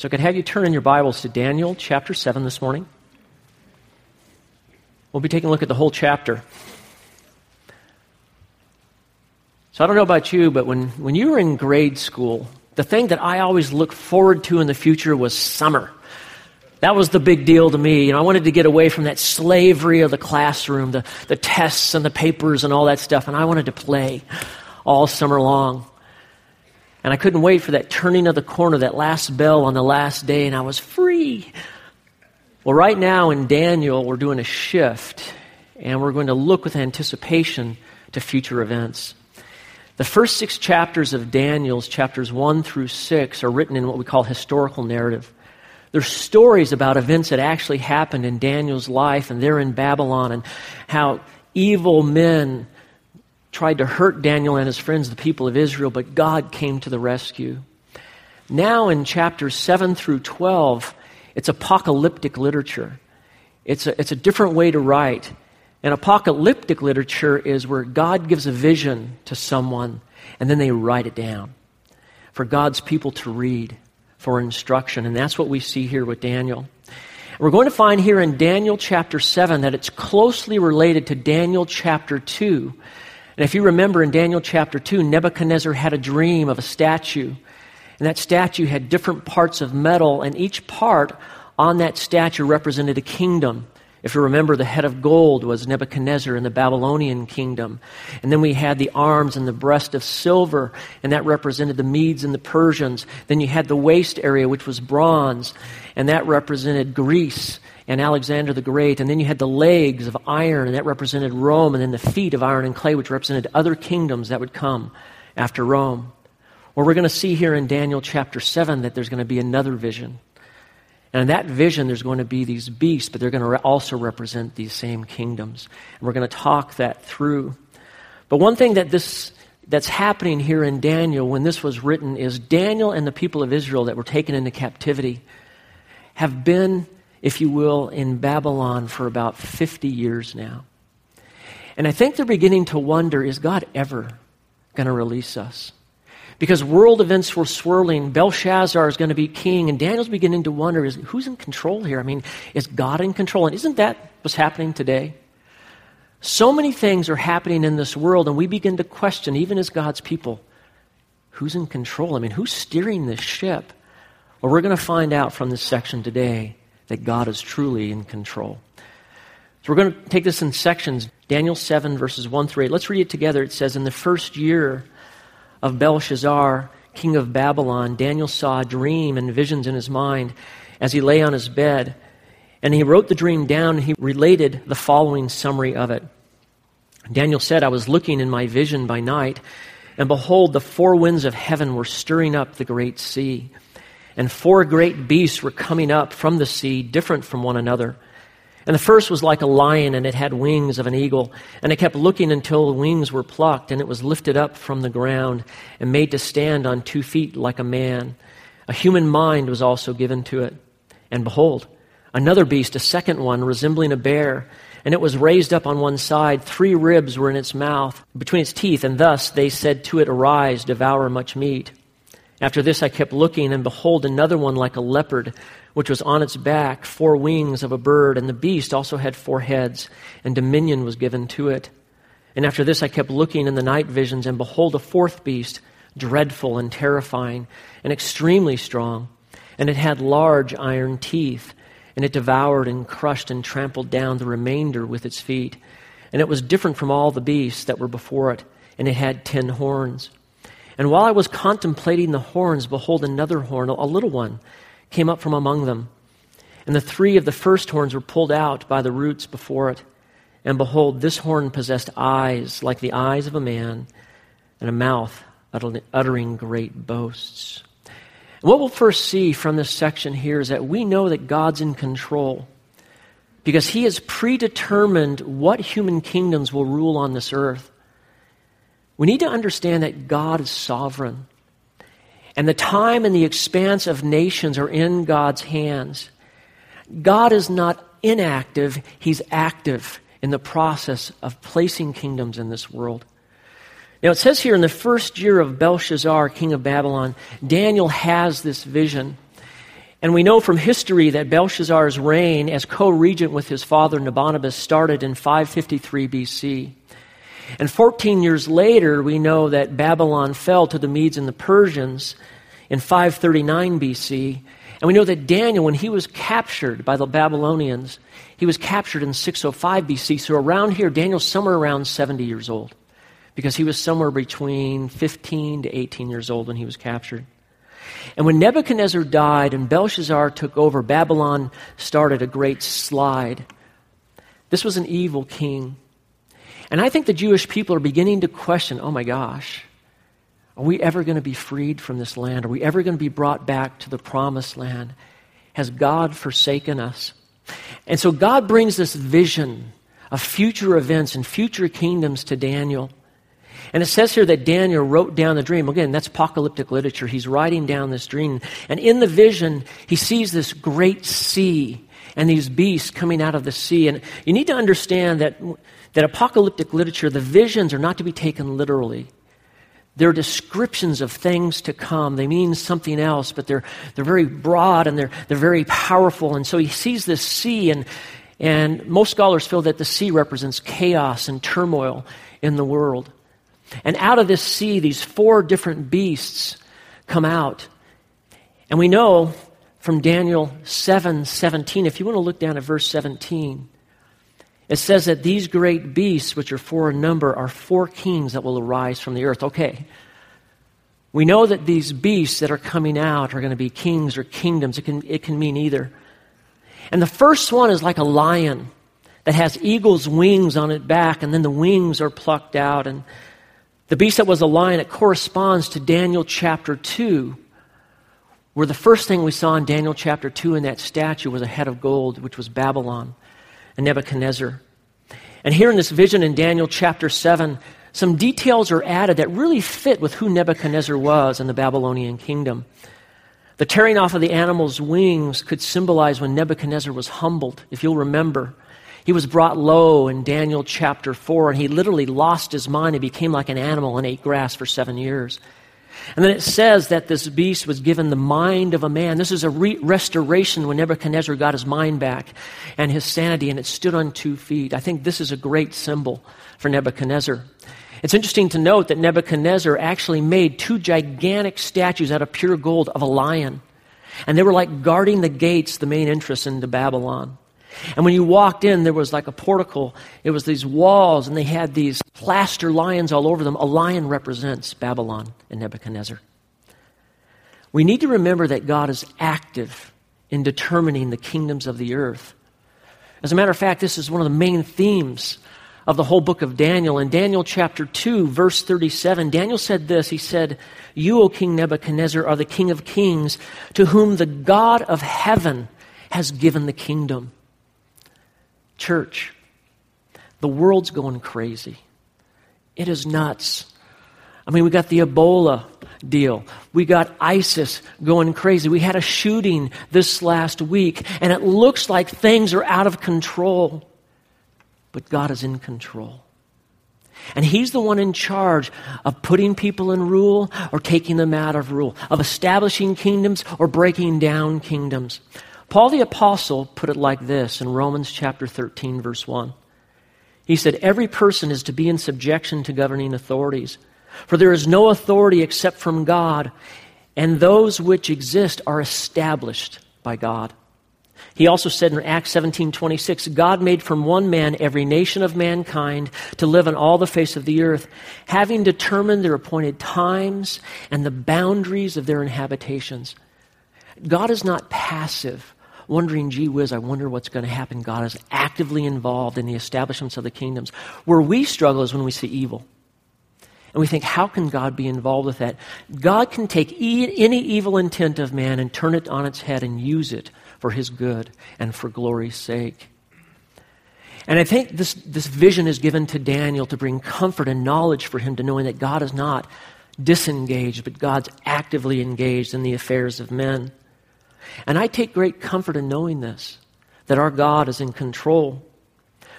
So I could have you turn in your Bibles to Daniel chapter 7 this morning. We'll be taking a look at the whole chapter. So I don't know about you, but when, when you were in grade school, the thing that I always looked forward to in the future was summer. That was the big deal to me. You know, I wanted to get away from that slavery of the classroom, the, the tests and the papers and all that stuff, and I wanted to play all summer long. And I couldn't wait for that turning of the corner, that last bell on the last day, and I was free. Well, right now in Daniel, we're doing a shift, and we're going to look with anticipation to future events. The first six chapters of Daniel's, chapters 1 through 6, are written in what we call historical narrative. They're stories about events that actually happened in Daniel's life, and they're in Babylon, and how evil men tried to hurt Daniel and his friends, the people of Israel, but God came to the rescue. Now, in chapters 7 through 12, it's apocalyptic literature. It's a, it's a different way to write. And apocalyptic literature is where God gives a vision to someone and then they write it down for God's people to read for instruction. And that's what we see here with Daniel. We're going to find here in Daniel chapter 7 that it's closely related to Daniel chapter 2. And if you remember in Daniel chapter 2, Nebuchadnezzar had a dream of a statue. And that statue had different parts of metal, and each part on that statue represented a kingdom. If you remember, the head of gold was Nebuchadnezzar in the Babylonian kingdom. And then we had the arms and the breast of silver, and that represented the Medes and the Persians. Then you had the waist area, which was bronze, and that represented Greece and Alexander the Great. And then you had the legs of iron, and that represented Rome, and then the feet of iron and clay, which represented other kingdoms that would come after Rome. Well, we're going to see here in Daniel chapter 7 that there's going to be another vision. And in that vision, there's going to be these beasts, but they're going to re- also represent these same kingdoms. And we're going to talk that through. But one thing that this that's happening here in Daniel when this was written is Daniel and the people of Israel that were taken into captivity have been, if you will, in Babylon for about 50 years now. And I think they're beginning to wonder is God ever going to release us? because world events were swirling. Belshazzar is going to be king, and Daniel's beginning to wonder is who's in control here? I mean, is God in control? And isn't that what's happening today? So many things are happening in this world, and we begin to question, even as God's people, who's in control? I mean, who's steering this ship? Well, we're going to find out from this section today that God is truly in control. So we're going to take this in sections. Daniel 7, verses 1 through 8. Let's read it together. It says, In the first year of Belshazzar, king of Babylon, Daniel saw a dream and visions in his mind as he lay on his bed. And he wrote the dream down and he related the following summary of it. Daniel said, I was looking in my vision by night, and behold, the four winds of heaven were stirring up the great sea. And four great beasts were coming up from the sea, different from one another. And the first was like a lion, and it had wings of an eagle. And it kept looking until the wings were plucked, and it was lifted up from the ground and made to stand on two feet like a man. A human mind was also given to it. And behold, another beast, a second one, resembling a bear, and it was raised up on one side. Three ribs were in its mouth, between its teeth, and thus they said to it, Arise, devour much meat. After this I kept looking, and behold, another one like a leopard which was on its back, four wings of a bird, and the beast also had four heads, and dominion was given to it. And after this I kept looking in the night visions, and behold, a fourth beast, dreadful and terrifying, and extremely strong. And it had large iron teeth, and it devoured and crushed and trampled down the remainder with its feet. And it was different from all the beasts that were before it, and it had ten horns. And while I was contemplating the horns, behold, another horn, a little one came up from among them. And the three of the first horns were pulled out by the roots before it. And behold, this horn possessed eyes like the eyes of a man, and a mouth uttering great boasts. And what we'll first see from this section here is that we know that God's in control because he has predetermined what human kingdoms will rule on this earth. We need to understand that God is sovereign. And the time and the expanse of nations are in God's hands. God is not inactive, He's active in the process of placing kingdoms in this world. Now, it says here in the first year of Belshazzar, king of Babylon, Daniel has this vision. And we know from history that Belshazzar's reign as co regent with his father Nabonidus started in 553 BC. And 14 years later, we know that Babylon fell to the Medes and the Persians in 539 BC. And we know that Daniel, when he was captured by the Babylonians, he was captured in 605 BC. So around here, Daniel's somewhere around 70 years old because he was somewhere between 15 to 18 years old when he was captured. And when Nebuchadnezzar died and Belshazzar took over, Babylon started a great slide. This was an evil king. And I think the Jewish people are beginning to question oh my gosh, are we ever going to be freed from this land? Are we ever going to be brought back to the promised land? Has God forsaken us? And so God brings this vision of future events and future kingdoms to Daniel. And it says here that Daniel wrote down the dream. Again, that's apocalyptic literature. He's writing down this dream. And in the vision, he sees this great sea and these beasts coming out of the sea. And you need to understand that, that apocalyptic literature, the visions are not to be taken literally. They're descriptions of things to come. They mean something else, but they're, they're very broad and they're, they're very powerful. And so he sees this sea, and, and most scholars feel that the sea represents chaos and turmoil in the world. And out of this sea, these four different beasts come out. And we know from Daniel 7 17, if you want to look down at verse 17, it says that these great beasts, which are four in number, are four kings that will arise from the earth. Okay. We know that these beasts that are coming out are going to be kings or kingdoms. It can, it can mean either. And the first one is like a lion that has eagle's wings on its back, and then the wings are plucked out. And the beast that was a lion, it corresponds to Daniel chapter 2, where the first thing we saw in Daniel chapter 2 in that statue was a head of gold, which was Babylon and Nebuchadnezzar. And here in this vision in Daniel chapter 7, some details are added that really fit with who Nebuchadnezzar was in the Babylonian kingdom. The tearing off of the animal's wings could symbolize when Nebuchadnezzar was humbled, if you'll remember. He was brought low in Daniel chapter 4, and he literally lost his mind and became like an animal and ate grass for seven years. And then it says that this beast was given the mind of a man. This is a re- restoration when Nebuchadnezzar got his mind back and his sanity, and it stood on two feet. I think this is a great symbol for Nebuchadnezzar. It's interesting to note that Nebuchadnezzar actually made two gigantic statues out of pure gold of a lion. And they were like guarding the gates, the main entrance into Babylon. And when you walked in, there was like a portico. It was these walls, and they had these plaster lions all over them. A lion represents Babylon and Nebuchadnezzar. We need to remember that God is active in determining the kingdoms of the earth. As a matter of fact, this is one of the main themes of the whole book of Daniel. In Daniel chapter 2, verse 37, Daniel said this He said, You, O King Nebuchadnezzar, are the King of kings, to whom the God of heaven has given the kingdom. Church, the world's going crazy. It is nuts. I mean, we got the Ebola deal. We got ISIS going crazy. We had a shooting this last week, and it looks like things are out of control. But God is in control. And He's the one in charge of putting people in rule or taking them out of rule, of establishing kingdoms or breaking down kingdoms. Paul the Apostle put it like this in Romans chapter 13, verse 1. He said, Every person is to be in subjection to governing authorities, for there is no authority except from God, and those which exist are established by God. He also said in Acts 17:26, God made from one man every nation of mankind to live on all the face of the earth, having determined their appointed times and the boundaries of their inhabitations. God is not passive wondering, gee whiz, I wonder what's going to happen. God is actively involved in the establishments of the kingdoms. Where we struggle is when we see evil. And we think, how can God be involved with that? God can take e- any evil intent of man and turn it on its head and use it for his good and for glory's sake. And I think this, this vision is given to Daniel to bring comfort and knowledge for him to knowing that God is not disengaged, but God's actively engaged in the affairs of men. And I take great comfort in knowing this, that our God is in control.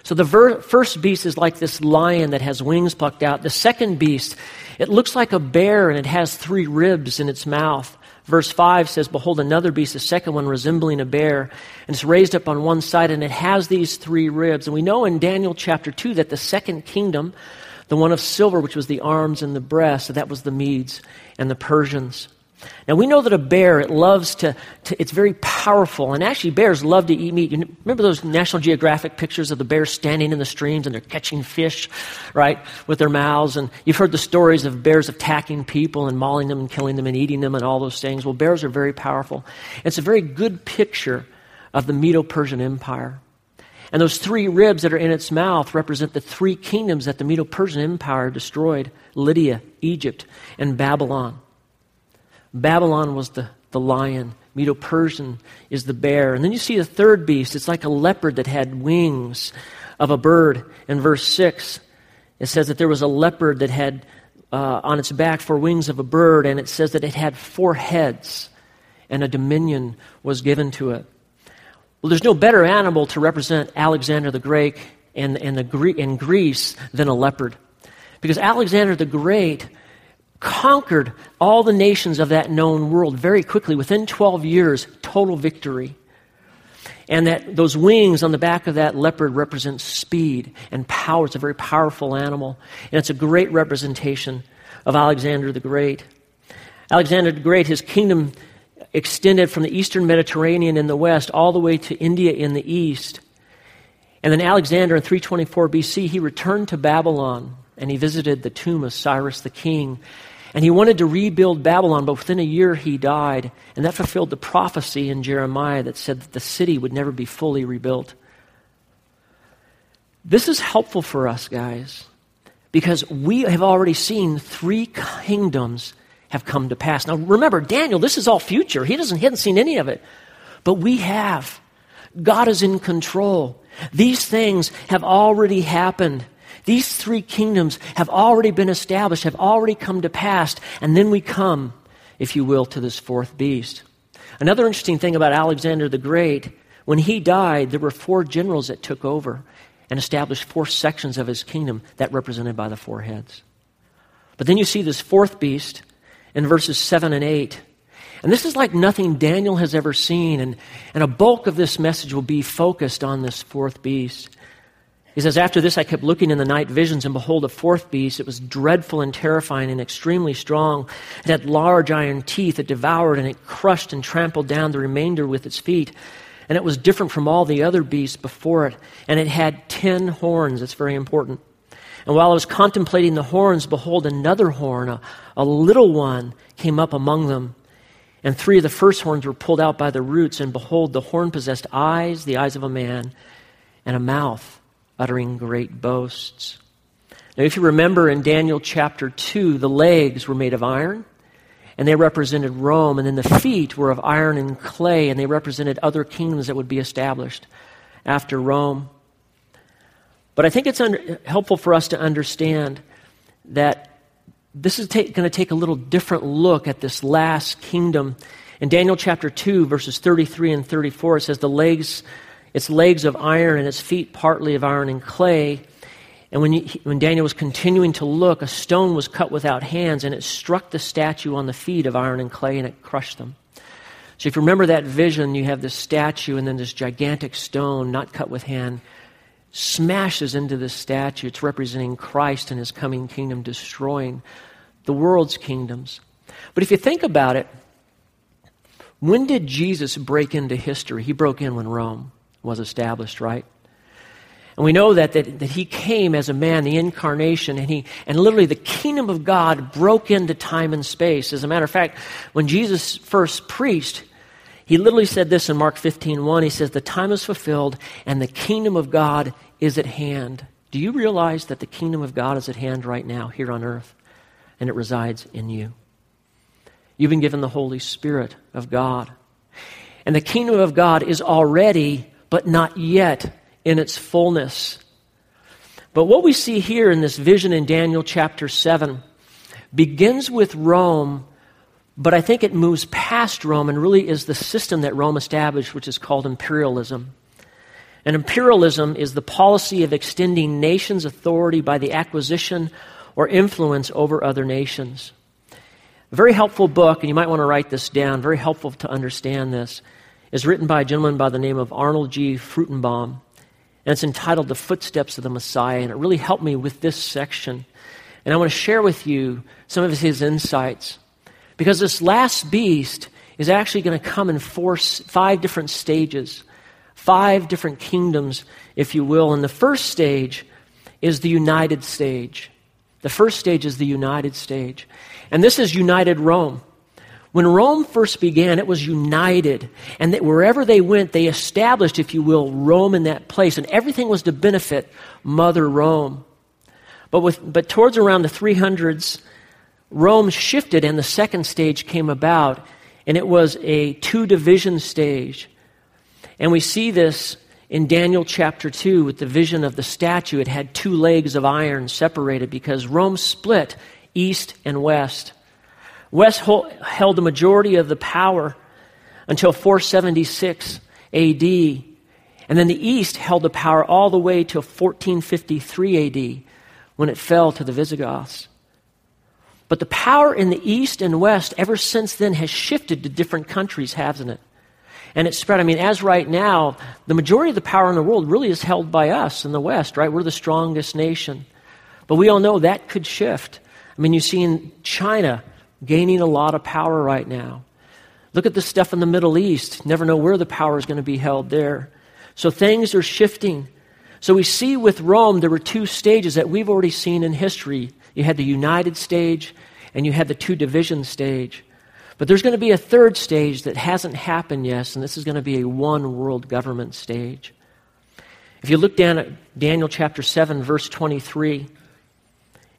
So the ver- first beast is like this lion that has wings plucked out. The second beast, it looks like a bear and it has three ribs in its mouth, Verse 5 says, Behold, another beast, the second one resembling a bear, and it's raised up on one side, and it has these three ribs. And we know in Daniel chapter 2 that the second kingdom, the one of silver, which was the arms and the breast, that was the Medes and the Persians. Now we know that a bear, it loves to, to, it's very powerful, and actually bears love to eat meat. You remember those National Geographic pictures of the bears standing in the streams and they're catching fish, right, with their mouths? And you've heard the stories of bears attacking people and mauling them and killing them and eating them and all those things. Well, bears are very powerful. It's a very good picture of the Medo-Persian Empire. And those three ribs that are in its mouth represent the three kingdoms that the Medo Persian Empire destroyed Lydia, Egypt, and Babylon. Babylon was the, the lion. Medo Persian is the bear. And then you see the third beast. It's like a leopard that had wings of a bird. In verse 6, it says that there was a leopard that had uh, on its back four wings of a bird, and it says that it had four heads, and a dominion was given to it. Well, there's no better animal to represent Alexander the Great and, and, the, and Greece than a leopard. Because Alexander the Great conquered all the nations of that known world very quickly. Within 12 years, total victory. And that those wings on the back of that leopard represent speed and power. It's a very powerful animal. And it's a great representation of Alexander the Great. Alexander the Great, his kingdom extended from the eastern Mediterranean in the west all the way to India in the east. And then Alexander in 324 BC, he returned to Babylon and he visited the tomb of Cyrus the king. And he wanted to rebuild Babylon, but within a year he died. And that fulfilled the prophecy in Jeremiah that said that the city would never be fully rebuilt. This is helpful for us, guys, because we have already seen three kingdoms have come to pass. Now remember, Daniel, this is all future. He doesn't he hasn't seen any of it. But we have. God is in control. These things have already happened. These three kingdoms have already been established, have already come to pass, and then we come, if you will, to this fourth beast. Another interesting thing about Alexander the Great, when he died, there were four generals that took over and established four sections of his kingdom that represented by the four heads. But then you see this fourth beast in verses 7 and 8. And this is like nothing Daniel has ever seen, and, and a bulk of this message will be focused on this fourth beast. He says, After this I kept looking in the night visions, and behold, a fourth beast. It was dreadful and terrifying and extremely strong. It had large iron teeth. It devoured and it crushed and trampled down the remainder with its feet. And it was different from all the other beasts before it. And it had ten horns. It's very important. And while I was contemplating the horns, behold, another horn, a, a little one, came up among them. And three of the first horns were pulled out by the roots. And behold, the horn possessed eyes, the eyes of a man, and a mouth uttering great boasts. Now, if you remember in Daniel chapter 2, the legs were made of iron, and they represented Rome, and then the feet were of iron and clay, and they represented other kingdoms that would be established after Rome. But I think it's under, helpful for us to understand that this is going to take a little different look at this last kingdom. In Daniel chapter 2, verses 33 and 34, it says, The legs its legs of iron and its feet partly of iron and clay. And when, you, when Daniel was continuing to look, a stone was cut without hands, and it struck the statue on the feet of iron and clay, and it crushed them. So if you remember that vision, you have this statue, and then this gigantic stone, not cut with hand, smashes into this statue. It's representing Christ and his coming kingdom, destroying the world's kingdoms. But if you think about it, when did Jesus break into history? He broke in when Rome was established, right? And we know that, that, that he came as a man, the incarnation, and he and literally the kingdom of God broke into time and space. As a matter of fact, when Jesus first preached, he literally said this in Mark 15, 1. He says, The time is fulfilled and the kingdom of God is at hand. Do you realize that the kingdom of God is at hand right now here on earth? And it resides in you. You've been given the Holy Spirit of God. And the kingdom of God is already but not yet in its fullness. But what we see here in this vision in Daniel chapter 7 begins with Rome, but I think it moves past Rome and really is the system that Rome established, which is called imperialism. And imperialism is the policy of extending nations' authority by the acquisition or influence over other nations. A very helpful book, and you might want to write this down, very helpful to understand this, is written by a gentleman by the name of Arnold G. Fruchtenbaum. And it's entitled The Footsteps of the Messiah. And it really helped me with this section. And I want to share with you some of his insights. Because this last beast is actually going to come in four, five different stages, five different kingdoms, if you will. And the first stage is the united stage. The first stage is the united stage. And this is united Rome. When Rome first began, it was united. And that wherever they went, they established, if you will, Rome in that place. And everything was to benefit Mother Rome. But, with, but towards around the 300s, Rome shifted and the second stage came about. And it was a two division stage. And we see this in Daniel chapter 2 with the vision of the statue. It had two legs of iron separated because Rome split east and west. West held the majority of the power until 476 AD. And then the east held the power all the way to 1453 AD when it fell to the Visigoths. But the power in the east and west ever since then has shifted to different countries, hasn't it? And it's spread. I mean, as right now, the majority of the power in the world really is held by us in the West, right? We're the strongest nation. But we all know that could shift. I mean, you see in China gaining a lot of power right now. Look at the stuff in the Middle East. Never know where the power is going to be held there. So things are shifting. So we see with Rome, there were two stages that we've already seen in history. You had the united stage and you had the two division stage. But there's going to be a third stage that hasn't happened yet, and this is going to be a one world government stage. If you look down at Daniel chapter 7, verse 23,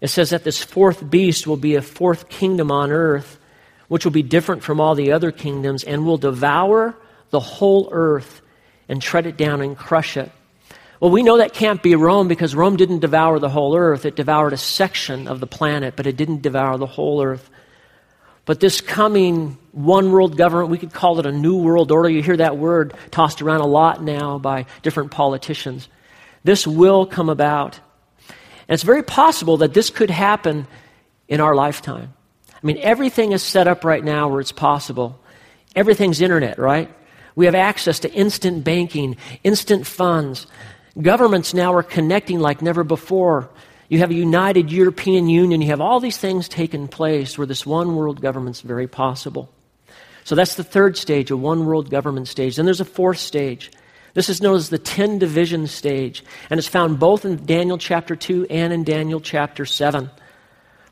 it says that this fourth beast will be a fourth kingdom on earth, which will be different from all the other kingdoms, and will devour the whole earth and tread it down and crush it. Well, we know that can't be Rome because Rome didn't devour the whole earth. It devoured a section of the planet, but it didn't devour the whole earth. But this coming one world government, we could call it a new world order. You hear that word tossed around a lot now by different politicians. This will come about. And it's very possible that this could happen in our lifetime. I mean, everything is set up right now where it's possible. Everything's internet, right? We have access to instant banking, instant funds. Governments now are connecting like never before. You have a united European Union. You have all these things taking place where this one world government's very possible. So that's the third stage, a one world government stage. Then there's a fourth stage. This is known as the 10 division stage, and it's found both in Daniel chapter 2 and in Daniel chapter 7.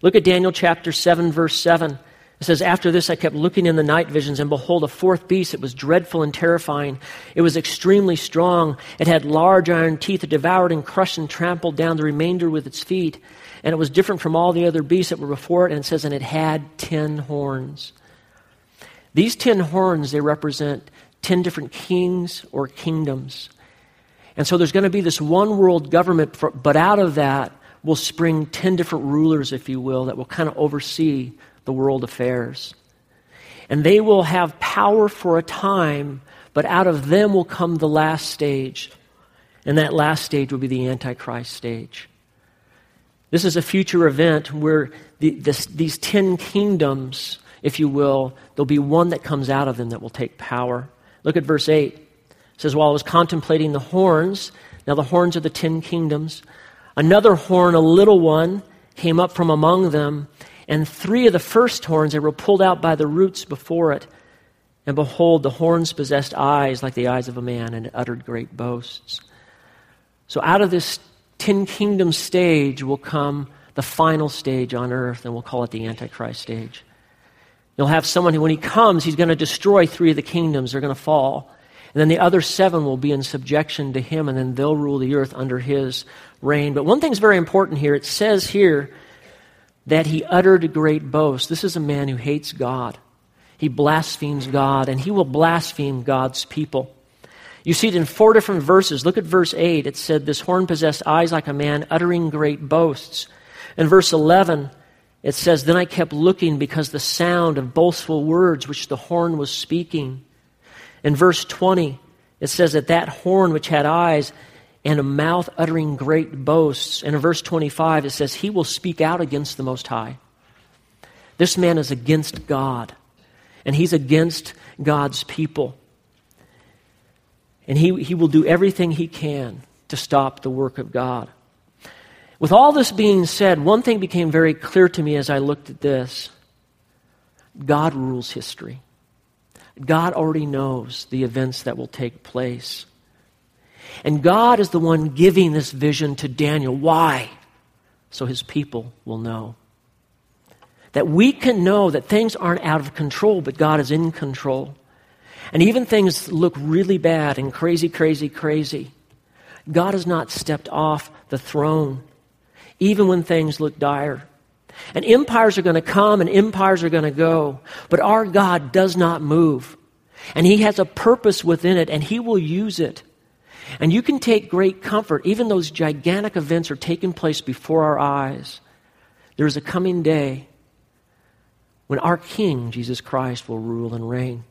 Look at Daniel chapter 7, verse 7. It says, After this I kept looking in the night visions, and behold, a fourth beast. It was dreadful and terrifying. It was extremely strong. It had large iron teeth. It devoured and crushed and trampled down the remainder with its feet. And it was different from all the other beasts that were before it. And it says, And it had ten horns. These ten horns, they represent ten different kings or kingdoms. And so there's going to be this one world government, for, but out of that will spring ten different rulers, if you will, that will kind of oversee the world affairs. And they will have power for a time, but out of them will come the last stage. And that last stage will be the Antichrist stage. This is a future event where the, this, these ten kingdoms, if you will, there'll be one that comes out of them that will take power. Look at verse 8. It says, While I was contemplating the horns, now the horns are the ten kingdoms, another horn, a little one, came up from among them, and three of the first horns they were pulled out by the roots before it. And behold, the horns possessed eyes like the eyes of a man, and uttered great boasts. So out of this ten kingdom stage will come the final stage on earth, and we'll call it the Antichrist stage. You'll have someone who, when he comes, he's going to destroy three of the kingdoms. They're going to fall. And then the other seven will be in subjection to him, and then they'll rule the earth under his reign. But one thing's very important here. It says here that he uttered a great boast. This is a man who hates God. He blasphemes God, and he will blaspheme God's people. You see it in four different verses. Look at verse 8. It said, This horn possessed eyes like a man, uttering great boasts. In verse 11, it says, Then I kept looking because the sound of boastful words which the horn was speaking. In verse 20, it says that that horn which had eyes and a mouth uttering great boasts. And in verse 25, it says, He will speak out against the Most High. This man is against God, and he's against God's people. And he, he will do everything he can to stop the work of God. With all this being said, one thing became very clear to me as I looked at this God rules history. God already knows the events that will take place. And God is the one giving this vision to Daniel. Why? So his people will know. That we can know that things aren't out of control, but God is in control. And even things look really bad and crazy, crazy, crazy. God has not stepped off the throne, even when things look dire. And empires are going to come and empires are going to go. But our God does not move. And He has a purpose within it, and He will use it. And you can take great comfort, even those gigantic events are taking place before our eyes. There is a coming day when our King, Jesus Christ, will rule and reign.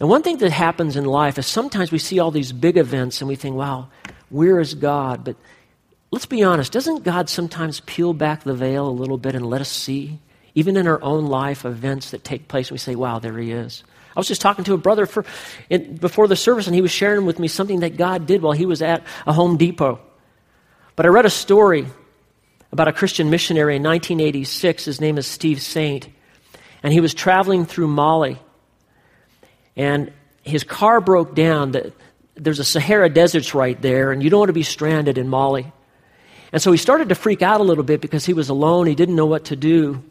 And one thing that happens in life is sometimes we see all these big events and we think, wow, where is God? But let's be honest, doesn't God sometimes peel back the veil a little bit and let us see, even in our own life, events that take place? And we say, wow, there he is. I was just talking to a brother for, in, before the service, and he was sharing with me something that God did while he was at a Home Depot. But I read a story about a Christian missionary in 1986. His name is Steve Saint. And he was traveling through Mali. And his car broke down. There's a Sahara Desert right there, and you don't want to be stranded in Mali. And so he started to freak out a little bit because he was alone. He didn't know what to do.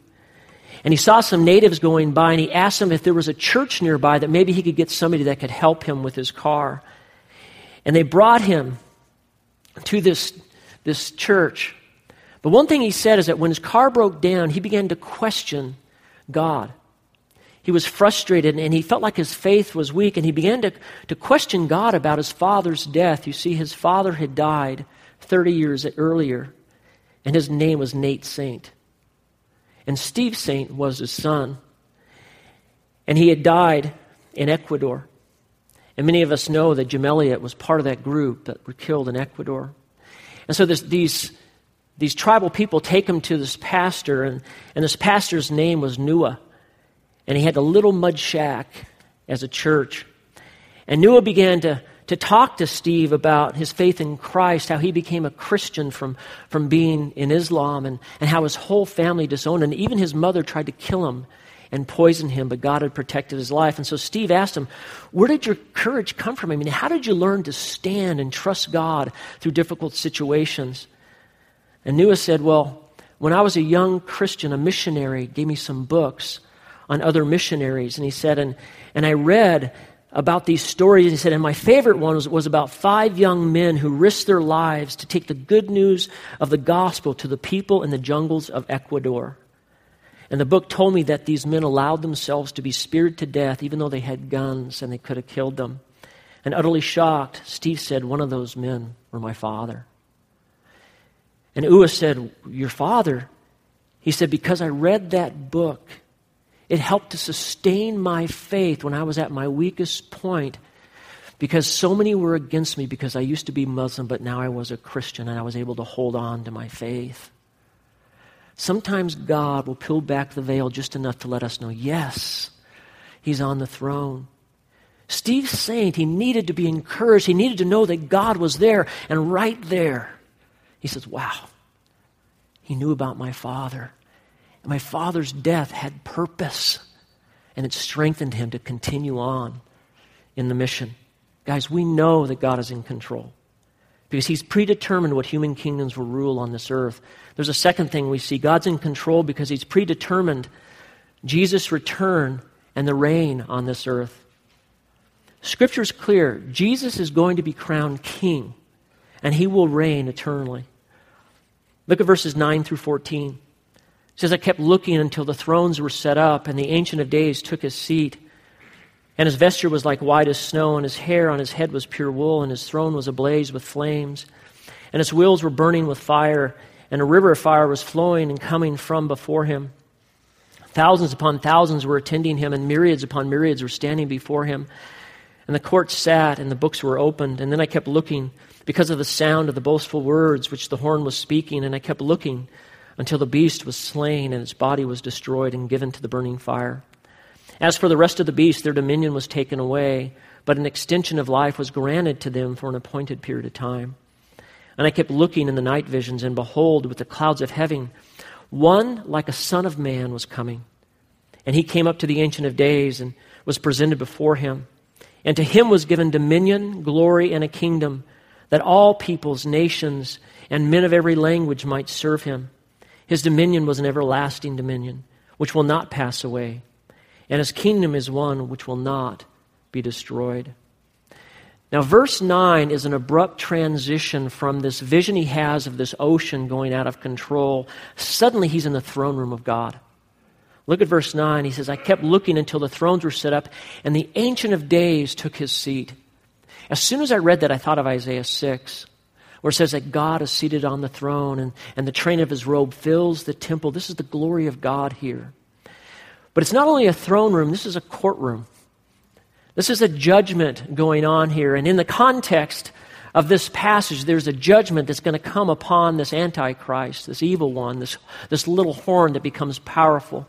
And he saw some natives going by and he asked them if there was a church nearby that maybe he could get somebody that could help him with his car. And they brought him to this, this church. But one thing he said is that when his car broke down, he began to question God. He was frustrated and he felt like his faith was weak and he began to, to question God about his father's death. You see, his father had died 30 years earlier, and his name was Nate Saint. And Steve Saint was his son. And he had died in Ecuador. And many of us know that Jim Elliot was part of that group that were killed in Ecuador. And so this, these, these tribal people take him to this pastor, and, and this pastor's name was Nua. And he had a little mud shack as a church. And Nua began to to talk to Steve about his faith in Christ, how he became a Christian from, from being in Islam, and, and how his whole family disowned him. And even his mother tried to kill him and poison him, but God had protected his life. And so Steve asked him, Where did your courage come from? I mean, how did you learn to stand and trust God through difficult situations? And Nua said, Well, when I was a young Christian, a missionary gave me some books on other missionaries. And he said, and, and I read about these stories. He said, and my favorite one was, was about five young men who risked their lives to take the good news of the gospel to the people in the jungles of Ecuador. And the book told me that these men allowed themselves to be speared to death, even though they had guns and they could have killed them. And utterly shocked, Steve said, One of those men were my father. And Nua said, Your father? He said, Because I read that book it helped to sustain my faith when I was at my weakest point because so many were against me because I used to be Muslim, but now I was a Christian and I was able to hold on to my faith. Sometimes God will peel back the veil just enough to let us know, yes, He's on the throne. Steve Saint, he needed to be encouraged. He needed to know that God was there. And right there, he says, wow, he knew about my father. My father's death had purpose, and it strengthened him to continue on in the mission. Guys, we know that God is in control because he's predetermined what human kingdoms will rule on this earth. There's a second thing we see God's in control because he's predetermined Jesus' return and the reign on this earth. Scripture is clear Jesus is going to be crowned king, and he will reign eternally. Look at verses 9 through 14 says, I kept looking until the thrones were set up, and the Ancient of Days took his seat. And his vesture was like white as snow, and his hair on his head was pure wool, and his throne was ablaze with flames. And his wheels were burning with fire, and a river of fire was flowing and coming from before him. Thousands upon thousands were attending him, and myriads upon myriads were standing before him. And the court sat, and the books were opened. And then I kept looking because of the sound of the boastful words which the horn was speaking, and I kept looking until the beast was slain and its body was destroyed and given to the burning fire. As for the rest of the beasts, their dominion was taken away, but an extension of life was granted to them for an appointed period of time. And I kept looking in the night visions, and behold, with the clouds of heaven, one like a son of man was coming. And he came up to the Ancient of Days and was presented before him. And to him was given dominion, glory, and a kingdom, that all peoples, nations, and men of every language might serve him. His dominion was an everlasting dominion, which will not pass away, and his kingdom is one which will not be destroyed. Now, verse 9 is an abrupt transition from this vision he has of this ocean going out of control. Suddenly, he's in the throne room of God. Look at verse 9. He says, I kept looking until the thrones were set up, and the Ancient of Days took his seat. As soon as I read that, I thought of Isaiah 6, where it says that God is seated on the throne, and, and the train of his robe fills the temple. This is the glory of God here. But it's not only a throne room, this is a courtroom. This is a judgment going on here. And in the context of this passage, there's a judgment that's going to come upon this Antichrist, this evil one, this, this little horn that becomes powerful.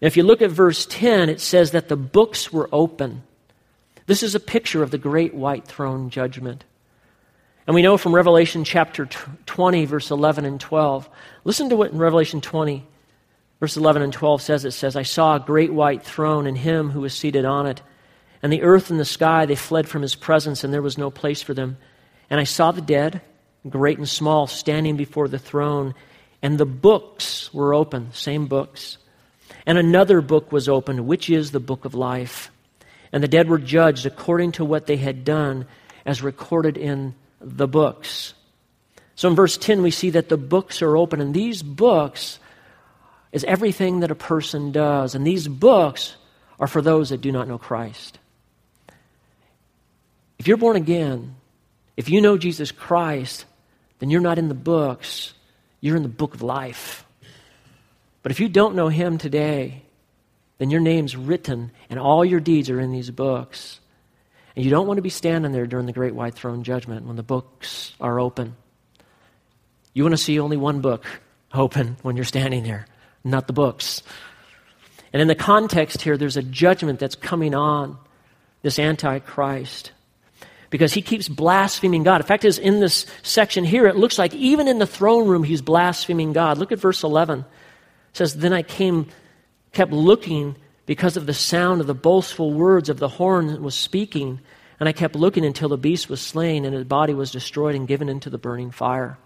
If you look at verse 10, it says that the books were open. This is a picture of the great white throne judgment. And we know from Revelation chapter 20, verse 11 and 12. Listen to what in Revelation 20, Verse 11 and 12 says, It says, I saw a great white throne and him who was seated on it. And the earth and the sky, they fled from his presence, and there was no place for them. And I saw the dead, great and small, standing before the throne, and the books were open, same books. And another book was opened, which is the book of life. And the dead were judged according to what they had done, as recorded in the books. So in verse 10, we see that the books are open, and these books is everything that a person does. And these books are for those that do not know Christ. If you're born again, if you know Jesus Christ, then you're not in the books, you're in the book of life. But if you don't know Him today, then your name's written and all your deeds are in these books. And you don't want to be standing there during the great white throne judgment when the books are open. You want to see only one book open when you're standing there not the books. And in the context here, there's a judgment that's coming on this Antichrist because he keeps blaspheming God. In fact, is in this section here, it looks like even in the throne room, he's blaspheming God. Look at verse 11. It says, Then I came, kept looking because of the sound of the boastful words of the horn was speaking, and I kept looking until the beast was slain and his body was destroyed and given into the burning fire.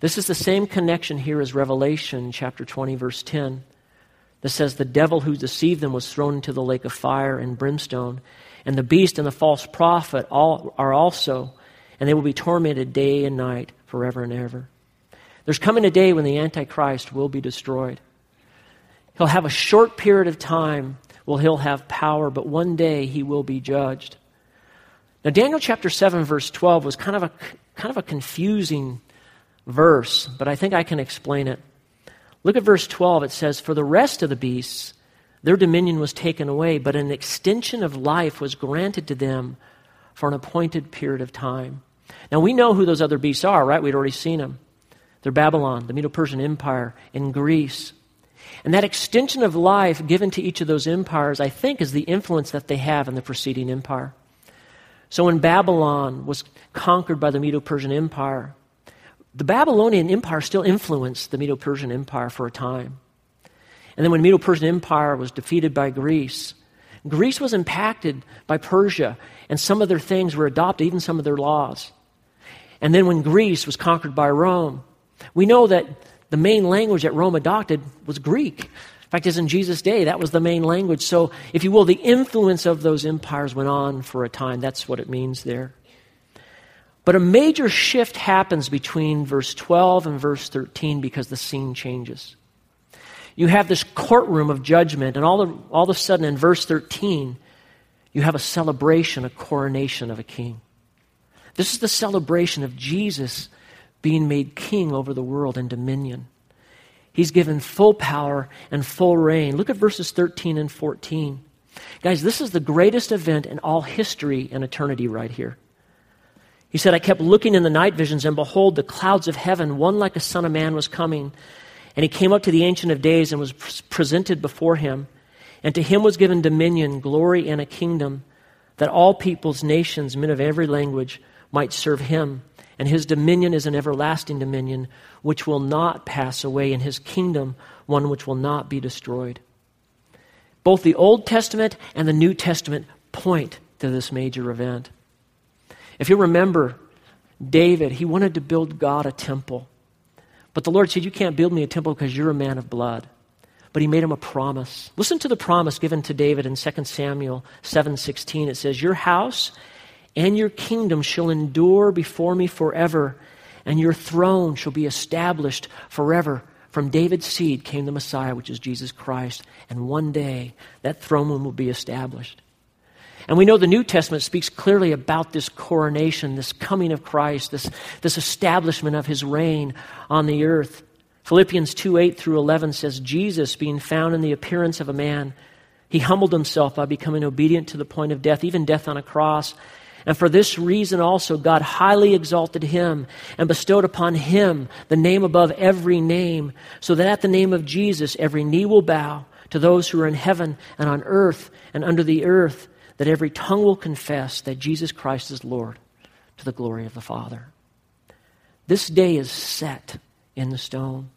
This is the same connection here as Revelation chapter 20, verse 10, that says, The devil who deceived them was thrown into the lake of fire and brimstone, and the beast and the false prophet all, are also, and they will be tormented day and night forever and ever. There's coming a day when the Antichrist will be destroyed. He'll have a short period of time Well, he'll have power, but one day he will be judged. Now, Daniel chapter 7, verse 12 was kind of a, kind of a confusing verse, but I think I can explain it. Look at verse 12. It says, For the rest of the beasts, their dominion was taken away, but an extension of life was granted to them for an appointed period of time. Now, we know who those other beasts are, right? We'd already seen them. They're Babylon, the Medo Persian Empire, and Greece. And that extension of life given to each of those empires, I think, is the influence that they have in the preceding empire. So when Babylon was conquered by the Medo Persian Empire, the Babylonian Empire still influenced the Medo Persian Empire for a time. And then when Medo Persian Empire was defeated by Greece, Greece was impacted by Persia, and some of their things were adopted, even some of their laws. And then when Greece was conquered by Rome, we know that the main language that Rome adopted was Greek. In fact, as in Jesus' day, that was the main language. So, if you will, the influence of those empires went on for a time. That's what it means there. But a major shift happens between verse 12 and verse 13 because the scene changes. You have this courtroom of judgment, and all of, all of a sudden in verse 13, you have a celebration, a coronation of a king. This is the celebration of Jesus being made king over the world and dominion. He's given full power and full reign. Look at verses 13 and 14. Guys, this is the greatest event in all history and eternity right here. He said, I kept looking in the night visions, and behold, the clouds of heaven, one like a son of man, was coming. And he came up to the Ancient of Days and was presented before him. And to him was given dominion, glory, and a kingdom, that all peoples, nations, men of every language might serve him. And his dominion is an everlasting dominion, which will not pass away, and his kingdom one which will not be destroyed. Both the Old Testament and the New Testament point to this major event. If you remember, David, he wanted to build God a temple. But the Lord said, You can't build me a temple because you're a man of blood. But he made him a promise. Listen to the promise given to David in 2 Samuel 7:16. It says, "Your house and your kingdom shall endure before me forever, and your throne shall be established forever." From David's seed came the Messiah, which is Jesus Christ, and one day that throne will be established. And we know the New Testament speaks clearly about this coronation, this coming of Christ, this, this establishment of his reign on the earth. Philippians 2 8 through 11 says, Jesus, being found in the appearance of a man, he humbled himself by becoming obedient to the point of death, even death on a cross. And for this reason also, God highly exalted him and bestowed upon him the name above every name, so that at the name of Jesus every knee will bow to those who are in heaven and on earth and under the earth, that every tongue will confess that Jesus Christ is Lord to the glory of the Father. This day is set in the stone.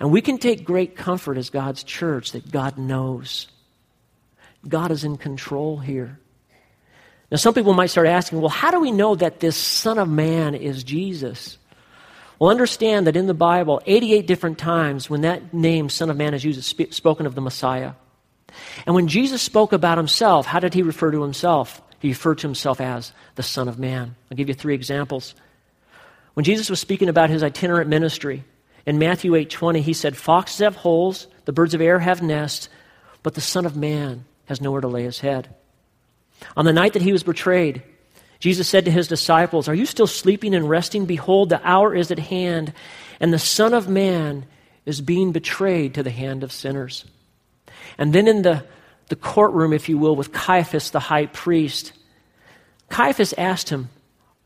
And we can take great comfort as God's church that God knows. God is in control here. Now, some people might start asking, well, how do we know that this Son of Man is Jesus? Well, understand that in the Bible, 88 different times when that name, Son of Man, is used, it's spoken of the Messiah. And when Jesus spoke about himself, how did he refer to himself? He referred to himself as the Son of Man. I'll give you three examples. When Jesus was speaking about his itinerant ministry, in Matthew 8:20 he said, "Foxes have holes, the birds of air have nests, but the Son of Man has nowhere to lay his head." On the night that he was betrayed, Jesus said to his disciples, Are you still sleeping and resting? Behold, the hour is at hand, and the Son of Man is being betrayed to the hand of sinners. And then in the, the courtroom, if you will, with Caiaphas, the high priest, Caiaphas asked him,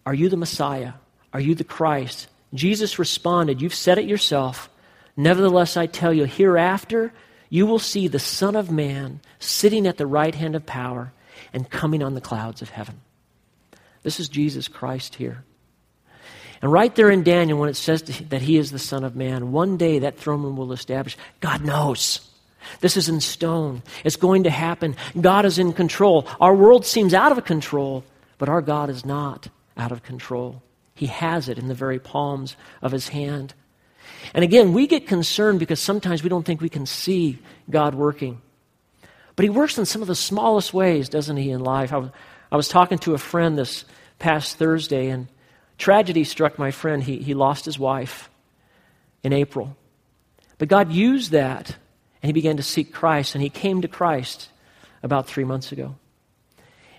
Are you the Messiah? Are you the Christ? Jesus responded, You've said it yourself. Nevertheless, I tell you, hereafter you will see the Son of Man sitting at the right hand of power and coming on the clouds of heaven. This is Jesus Christ here. And right there in Daniel, when it says that he is the Son of Man, one day that throne room will establish. God knows. This is in stone. It's going to happen. God is in control. Our world seems out of control, but our God is not out of control. He has it in the very palms of his hand. And again, we get concerned because sometimes we don't think we can see God working. But he works in some of the smallest ways, doesn't he, in life? I was, I was talking to a friend this past Thursday, and tragedy struck my friend. He, he lost his wife in April. But God used that and he began to seek Christ, and he came to Christ about three months ago.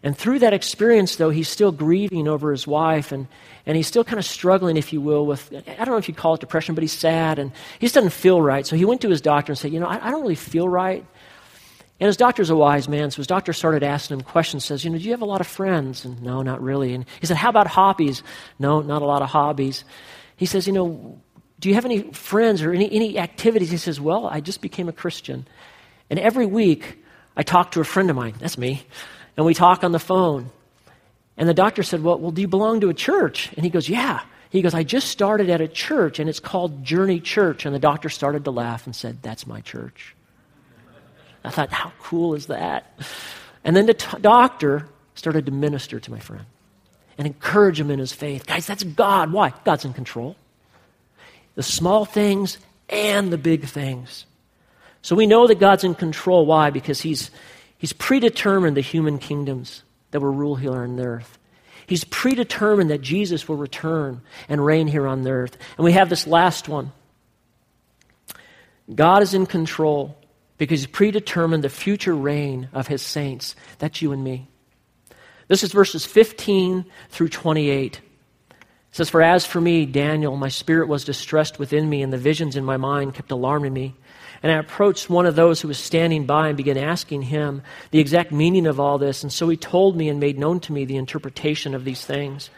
And through that experience, though, he's still grieving over his wife, and, and he's still kind of struggling, if you will, with I don't know if you'd call it depression, but he's sad, and he just doesn't feel right. So he went to his doctor and said, You know, I, I don't really feel right. And his doctor's a wise man, so his doctor started asking him questions. Says, you know, do you have a lot of friends? And no, not really. And he said, how about hobbies? No, not a lot of hobbies. He says, you know, do you have any friends or any, any activities? He says, Well, I just became a Christian. And every week, I talk to a friend of mine. That's me. And we talk on the phone. And the doctor said, Well, well do you belong to a church? And he goes, Yeah. He goes, I just started at a church, and it's called Journey Church. And the doctor started to laugh and said, That's my church. I thought, How cool is that? And then the t- doctor started to minister to my friend and encourage him in his faith. Guys, that's God. Why? God's in control the small things and the big things. So we know that God's in control. Why? Because He's, he's predetermined the human kingdoms that will rule here on the earth. He's predetermined that Jesus will return and reign here on the earth. And we have this last one. God is in control because He's predetermined the future reign of His saints. That's you and me. This is verses 15 through 28 It says, For as for me, Daniel, my spirit was distressed within me, and the visions in my mind kept alarming me. And I approached one of those who was standing by and began asking him the exact meaning of all this. And so he told me and made known to me the interpretation of these things.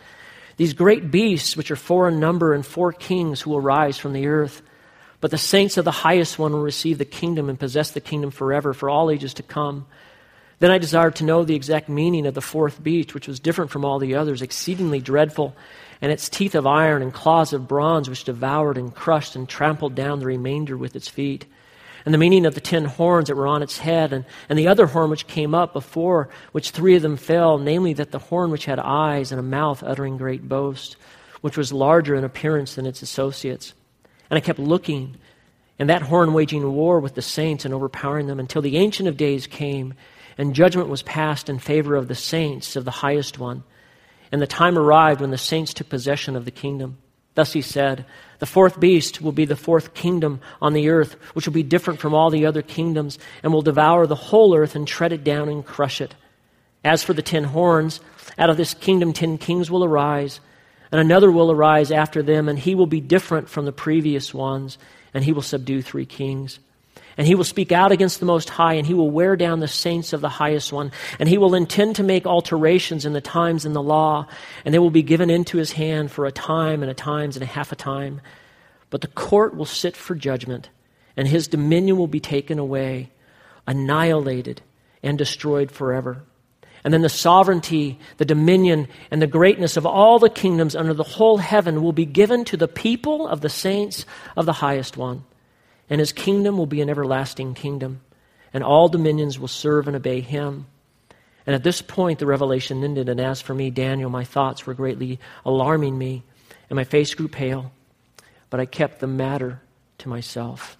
these great beasts, which are four in number, and four kings who will rise from the earth. But the saints of the highest one will receive the kingdom and possess the kingdom forever, for all ages to come. Then I desired to know the exact meaning of the fourth beast, which was different from all the others, exceedingly dreadful, and its teeth of iron and claws of bronze, which devoured and crushed and trampled down the remainder with its feet and the meaning of the ten horns that were on its head, and, and the other horn which came up before, which three of them fell, namely that the horn which had eyes and a mouth uttering great boast, which was larger in appearance than its associates. And I kept looking, and that horn waging war with the saints and overpowering them until the Ancient of Days came, and judgment was passed in favor of the saints of the highest one. And the time arrived when the saints took possession of the kingdom. Thus he said, The fourth beast will be the fourth kingdom on the earth, which will be different from all the other kingdoms, and will devour the whole earth and tread it down and crush it. As for the ten horns, out of this kingdom ten kings will arise, and another will arise after them, and he will be different from the previous ones, and he will subdue three kings. And he will speak out against the Most High, and he will wear down the saints of the highest one. And he will intend to make alterations in the times and the law, and they will be given into his hand for a time and a times and a half a time. But the court will sit for judgment, and his dominion will be taken away, annihilated, and destroyed forever. And then the sovereignty, the dominion, and the greatness of all the kingdoms under the whole heaven will be given to the people of the saints of the highest one and his kingdom will be an everlasting kingdom, and all dominions will serve and obey him. And at this point, the revelation ended, and as for me, Daniel, my thoughts were greatly alarming me, and my face grew pale, but I kept the matter to myself.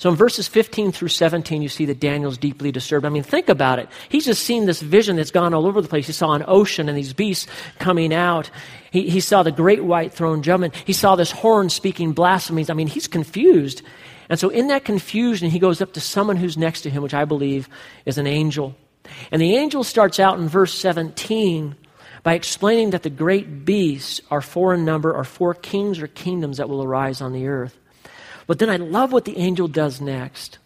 So in verses 15 through 17, you see that Daniel's deeply disturbed. I mean, think about it. He's just seen this vision that's gone all over the place. He saw an ocean and these beasts coming out. He, he saw the great white throne judgment. He saw this horn speaking blasphemies. I mean, he's confused. And so, in that confusion, he goes up to someone who's next to him, which I believe is an angel. And the angel starts out in verse 17 by explaining that the great beasts are four in number, are four kings or kingdoms that will arise on the earth. But then I love what the angel does next.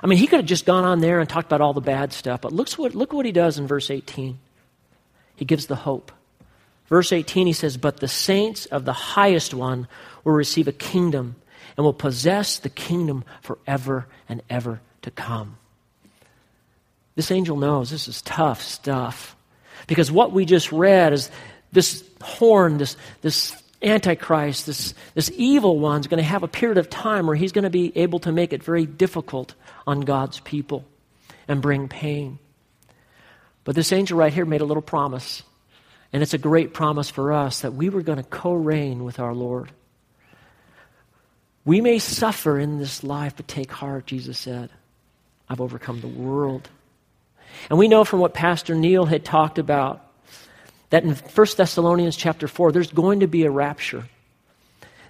I mean, he could have just gone on there and talked about all the bad stuff, but look what, look what he does in verse 18. He gives the hope. Verse 18, he says, But the saints of the highest one will receive a kingdom and will possess the kingdom forever and ever to come. This angel knows this is tough stuff. Because what we just read is this horn, this, this Antichrist, this, this evil one, is going to have a period of time where he's going to be able to make it very difficult on God's people and bring pain. But this angel right here made a little promise. And it's a great promise for us that we were going to co reign with our Lord. We may suffer in this life, but take heart, Jesus said. I've overcome the world. And we know from what Pastor Neil had talked about that in 1 Thessalonians chapter 4, there's going to be a rapture.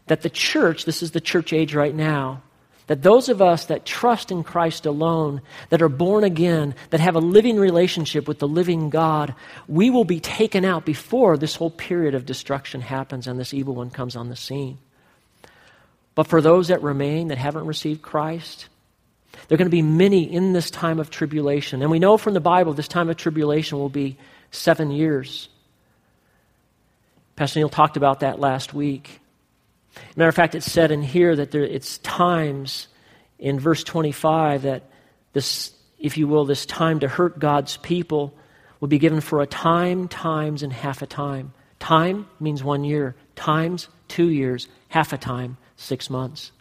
That the church, this is the church age right now, that those of us that trust in Christ alone, that are born again, that have a living relationship with the living God, we will be taken out before this whole period of destruction happens and this evil one comes on the scene. But for those that remain that haven't received Christ, there are going to be many in this time of tribulation. And we know from the Bible this time of tribulation will be seven years. Pastor Neil talked about that last week. Matter of fact, it's said in here that there, it's times in verse 25 that this, if you will, this time to hurt God's people will be given for a time, times, and half a time. Time means one year, times, two years, half a time, six months.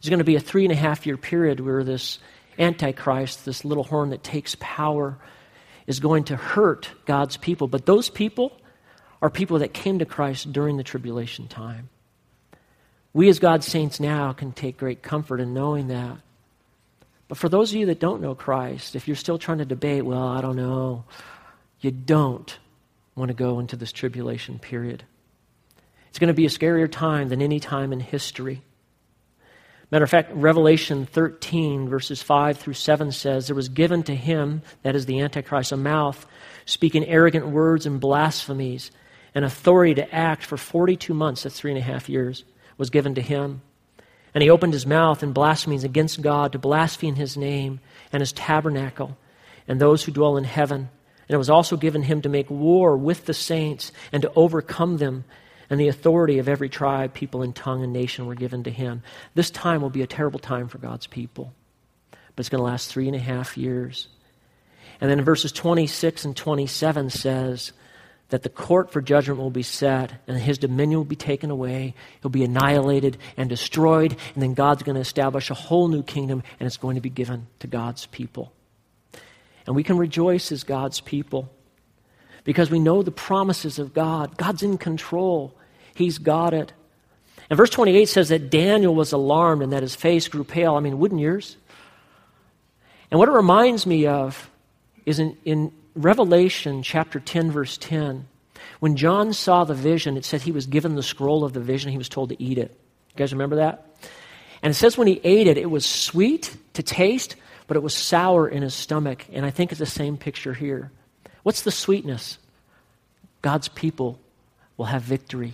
There's going to be a three and a half year period where this Antichrist, this little horn that takes power, is going to hurt God's people. But those people are people that came to Christ during the tribulation time. We, as God's saints now, can take great comfort in knowing that. But for those of you that don't know Christ, if you're still trying to debate, well, I don't know, you don't want to go into this tribulation period. It's going to be a scarier time than any time in history. Matter of fact, Revelation 13, verses 5 through 7 says, There was given to him, that is the Antichrist, a mouth speaking arrogant words and blasphemies, and authority to act for 42 months, that's three and a half years, was given to him. And he opened his mouth in blasphemies against God to blaspheme his name and his tabernacle and those who dwell in heaven. And it was also given him to make war with the saints and to overcome them and the authority of every tribe, people, and tongue and nation were given to him. This time will be a terrible time for God's people, but it's going to last three and a half years. And then verses 26 and 27 says that the court for judgment will be set and his dominion will be taken away. He'll be annihilated and destroyed. And then God's going to establish a whole new kingdom and it's going to be given to God's people. And we can rejoice as God's people because we know the promises of God. God's in control, He's got it. And verse 28 says that Daniel was alarmed and that his face grew pale. I mean, wouldn't yours? And what it reminds me of is in, in Revelation chapter 10, verse 10. When John saw the vision, it said he was given the scroll of the vision. He was told to eat it. You guys remember that? And it says when he ate it, it was sweet to taste, but it was sour in his stomach. And I think it's the same picture here. What's the sweetness? God's people will have victory.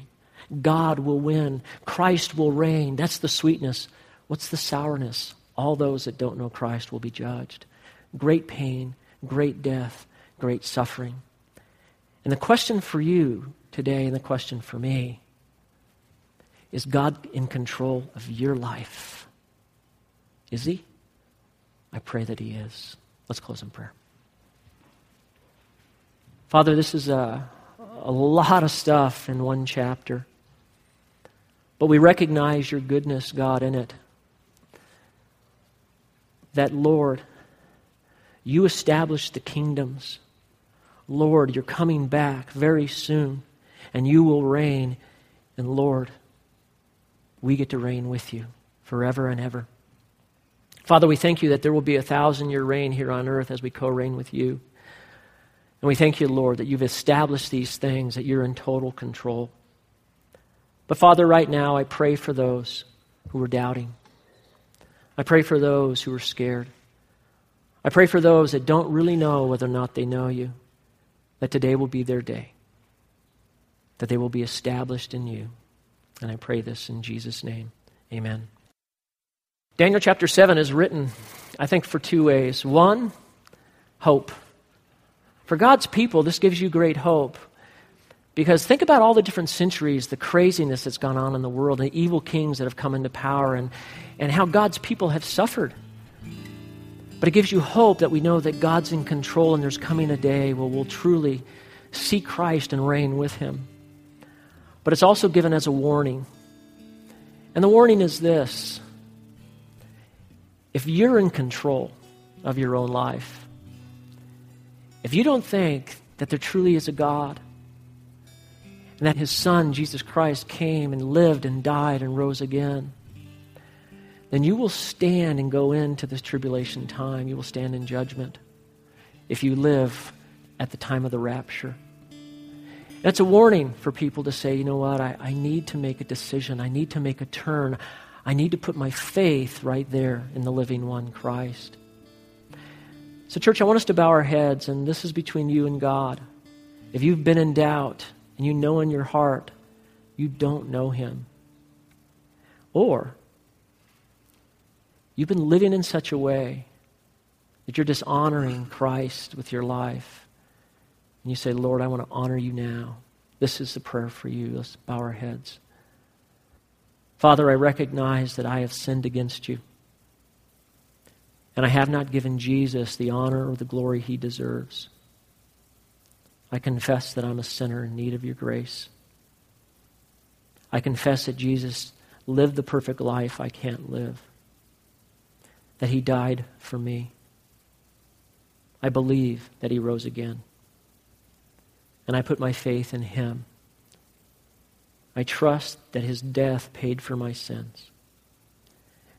God will win. Christ will reign. That's the sweetness. What's the sourness? All those that don't know Christ will be judged. Great pain, great death, great suffering. And the question for you today, and the question for me, is God in control of your life? Is He? I pray that He is. Let's close in prayer. Father, this is a, a lot of stuff in one chapter. But we recognize your goodness, God, in it. That, Lord, you established the kingdoms. Lord, you're coming back very soon, and you will reign. And Lord, we get to reign with you forever and ever. Father, we thank you that there will be a thousand year reign here on earth as we co reign with you. And we thank you, Lord, that you've established these things, that you're in total control. But Father, right now, I pray for those who are doubting. I pray for those who are scared. I pray for those that don't really know whether or not they know you, that today will be their day, that they will be established in you. And I pray this in Jesus' name. Amen. Daniel chapter 7 is written, I think, for two ways. One, hope. For God's people, this gives you great hope. Because think about all the different centuries, the craziness that's gone on in the world, the evil kings that have come into power, and, and how God's people have suffered. But it gives you hope that we know that God's in control and there's coming a day where we'll truly see Christ and reign with him. But it's also given as a warning. And the warning is this if you're in control of your own life, if you don't think that there truly is a God, and that his son, Jesus Christ, came and lived and died and rose again, then you will stand and go into this tribulation time. You will stand in judgment if you live at the time of the rapture. That's a warning for people to say, you know what, I, I need to make a decision. I need to make a turn. I need to put my faith right there in the living one, Christ. So, church, I want us to bow our heads, and this is between you and God. If you've been in doubt and you know in your heart you don't know Him, or You've been living in such a way that you're dishonoring Christ with your life. And you say, Lord, I want to honor you now. This is the prayer for you. Let's bow our heads. Father, I recognize that I have sinned against you. And I have not given Jesus the honor or the glory he deserves. I confess that I'm a sinner in need of your grace. I confess that Jesus lived the perfect life I can't live that he died for me. I believe that he rose again. And I put my faith in him. I trust that his death paid for my sins.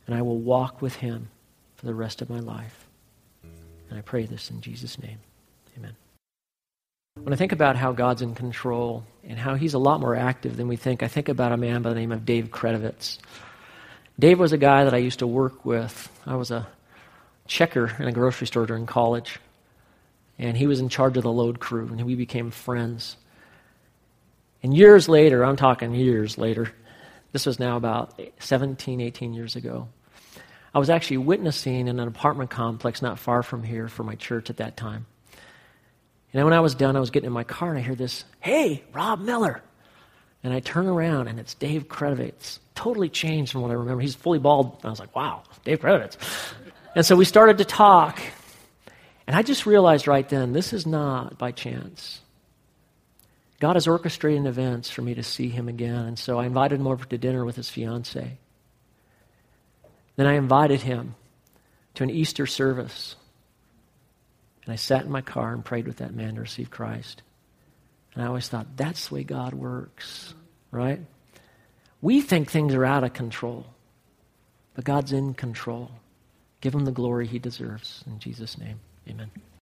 And I will walk with him for the rest of my life. And I pray this in Jesus' name. Amen. When I think about how God's in control and how he's a lot more active than we think, I think about a man by the name of Dave Kredovitz. Dave was a guy that I used to work with. I was a checker in a grocery store during college, and he was in charge of the load crew, and we became friends. And years later, I'm talking years later, this was now about 17, 18 years ago, I was actually witnessing in an apartment complex not far from here for my church at that time. And when I was done, I was getting in my car and I hear this, Hey, Rob Miller. And I turn around and it's Dave Kravitz. Totally changed from what I remember. He's fully bald. I was like, wow, Dave Kravitz. And so we started to talk. And I just realized right then this is not by chance. God is orchestrating events for me to see him again. And so I invited him over to dinner with his fiance. Then I invited him to an Easter service. And I sat in my car and prayed with that man to receive Christ. And I always thought, that's the way God works, right? We think things are out of control, but God's in control. Give him the glory he deserves. In Jesus' name, amen.